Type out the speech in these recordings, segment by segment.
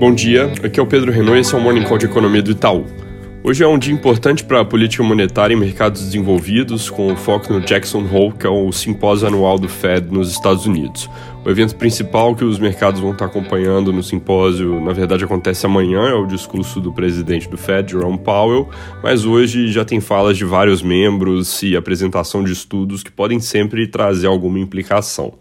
Bom dia, aqui é o Pedro Renault e esse é o Morning Call de Economia do Itaú. Hoje é um dia importante para a política monetária em mercados desenvolvidos, com foco no Jackson Hole, que é o simpósio anual do Fed nos Estados Unidos. O evento principal que os mercados vão estar acompanhando no simpósio, na verdade, acontece amanhã, é o discurso do presidente do Fed, Jerome Powell, mas hoje já tem falas de vários membros e apresentação de estudos que podem sempre trazer alguma implicação.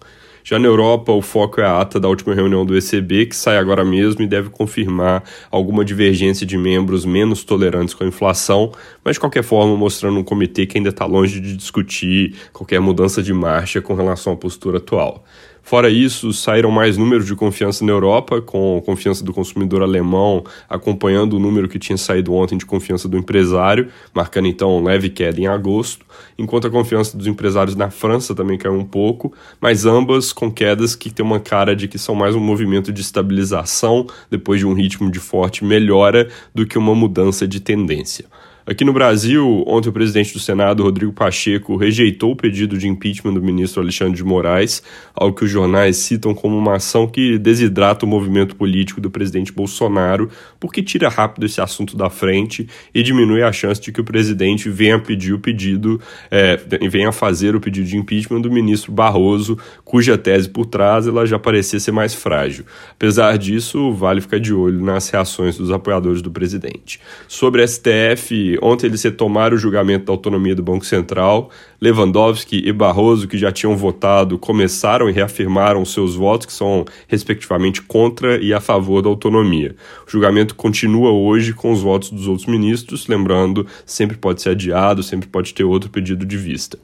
Já na Europa, o foco é a ata da última reunião do ECB, que sai agora mesmo e deve confirmar alguma divergência de membros menos tolerantes com a inflação, mas de qualquer forma mostrando um comitê que ainda está longe de discutir qualquer mudança de marcha com relação à postura atual. Fora isso, saíram mais números de confiança na Europa, com confiança do consumidor alemão acompanhando o número que tinha saído ontem de confiança do empresário, marcando então leve queda em agosto, enquanto a confiança dos empresários na França também caiu um pouco, mas ambas com quedas que tem uma cara de que são mais um movimento de estabilização depois de um ritmo de forte melhora do que uma mudança de tendência. Aqui no Brasil, ontem o presidente do Senado, Rodrigo Pacheco, rejeitou o pedido de impeachment do ministro Alexandre de Moraes, algo que os jornais citam como uma ação que desidrata o movimento político do presidente Bolsonaro, porque tira rápido esse assunto da frente e diminui a chance de que o presidente venha pedir o pedido, é, venha fazer o pedido de impeachment do ministro Barroso, cuja tese por trás ela já parecia ser mais frágil. Apesar disso, vale ficar de olho nas reações dos apoiadores do presidente. Sobre STF, ontem eles retomaram o julgamento da autonomia do Banco Central. Lewandowski e Barroso, que já tinham votado, começaram e reafirmaram seus votos, que são respectivamente contra e a favor da autonomia. O julgamento continua hoje com os votos dos outros ministros, lembrando, sempre pode ser adiado, sempre pode ter outro pedido de vista.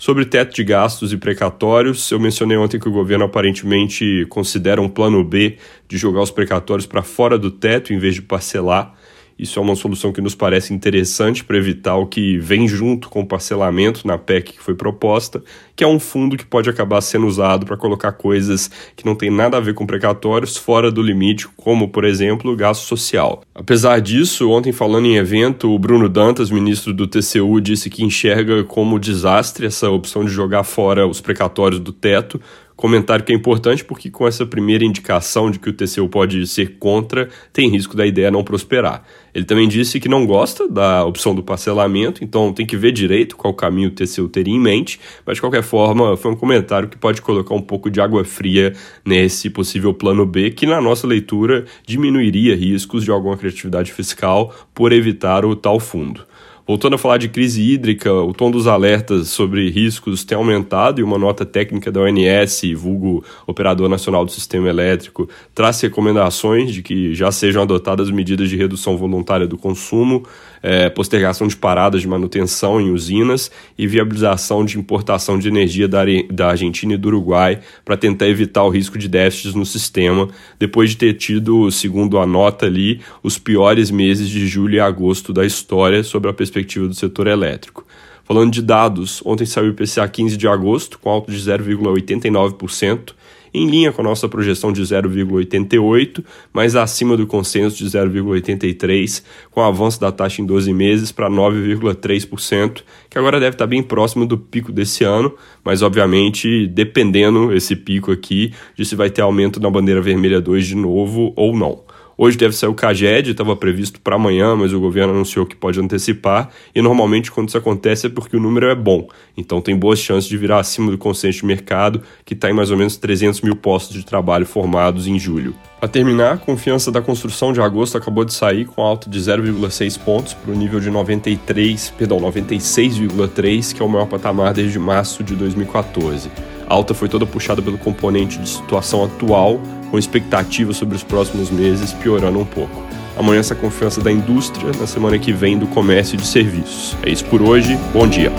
Sobre teto de gastos e precatórios, eu mencionei ontem que o governo aparentemente considera um plano B de jogar os precatórios para fora do teto em vez de parcelar. Isso é uma solução que nos parece interessante para evitar o que vem junto com o parcelamento na PEC que foi proposta, que é um fundo que pode acabar sendo usado para colocar coisas que não tem nada a ver com precatórios fora do limite, como, por exemplo, o gasto social. Apesar disso, ontem falando em evento, o Bruno Dantas, ministro do TCU, disse que enxerga como desastre essa opção de jogar fora os precatórios do teto, Comentário que é importante porque, com essa primeira indicação de que o TCU pode ser contra, tem risco da ideia não prosperar. Ele também disse que não gosta da opção do parcelamento, então tem que ver direito qual caminho o TCU teria em mente, mas de qualquer forma, foi um comentário que pode colocar um pouco de água fria nesse possível plano B, que, na nossa leitura, diminuiria riscos de alguma criatividade fiscal por evitar o tal fundo. Voltando a falar de crise hídrica, o tom dos alertas sobre riscos tem aumentado e uma nota técnica da ONS, vulgo Operador Nacional do Sistema Elétrico, traz recomendações de que já sejam adotadas medidas de redução voluntária do consumo, é, postergação de paradas de manutenção em usinas e viabilização de importação de energia da, da Argentina e do Uruguai para tentar evitar o risco de déficits no sistema, depois de ter tido, segundo a nota ali, os piores meses de julho e agosto da história sobre a perspectiva do setor elétrico. Falando de dados, ontem saiu o IPCA 15 de agosto, com alto de 0,89%, em linha com a nossa projeção de 0,88, mas acima do consenso de 0,83, com o avanço da taxa em 12 meses para 9,3%, que agora deve estar bem próximo do pico desse ano, mas obviamente dependendo esse pico aqui de se vai ter aumento na bandeira vermelha 2 de novo ou não. Hoje deve sair o CAGED, estava previsto para amanhã, mas o governo anunciou que pode antecipar. E normalmente, quando isso acontece, é porque o número é bom. Então, tem boas chances de virar acima do consenso de mercado, que está em mais ou menos 300 mil postos de trabalho formados em julho. Para terminar, a confiança da construção de agosto acabou de sair com alta de 0,6 pontos para o nível de 93, perdão, 96,3, que é o maior patamar desde março de 2014. A alta foi toda puxada pelo componente de situação atual, com expectativas sobre os próximos meses piorando um pouco. Amanhã essa confiança da indústria, na semana que vem do comércio e de serviços. É isso por hoje, bom dia.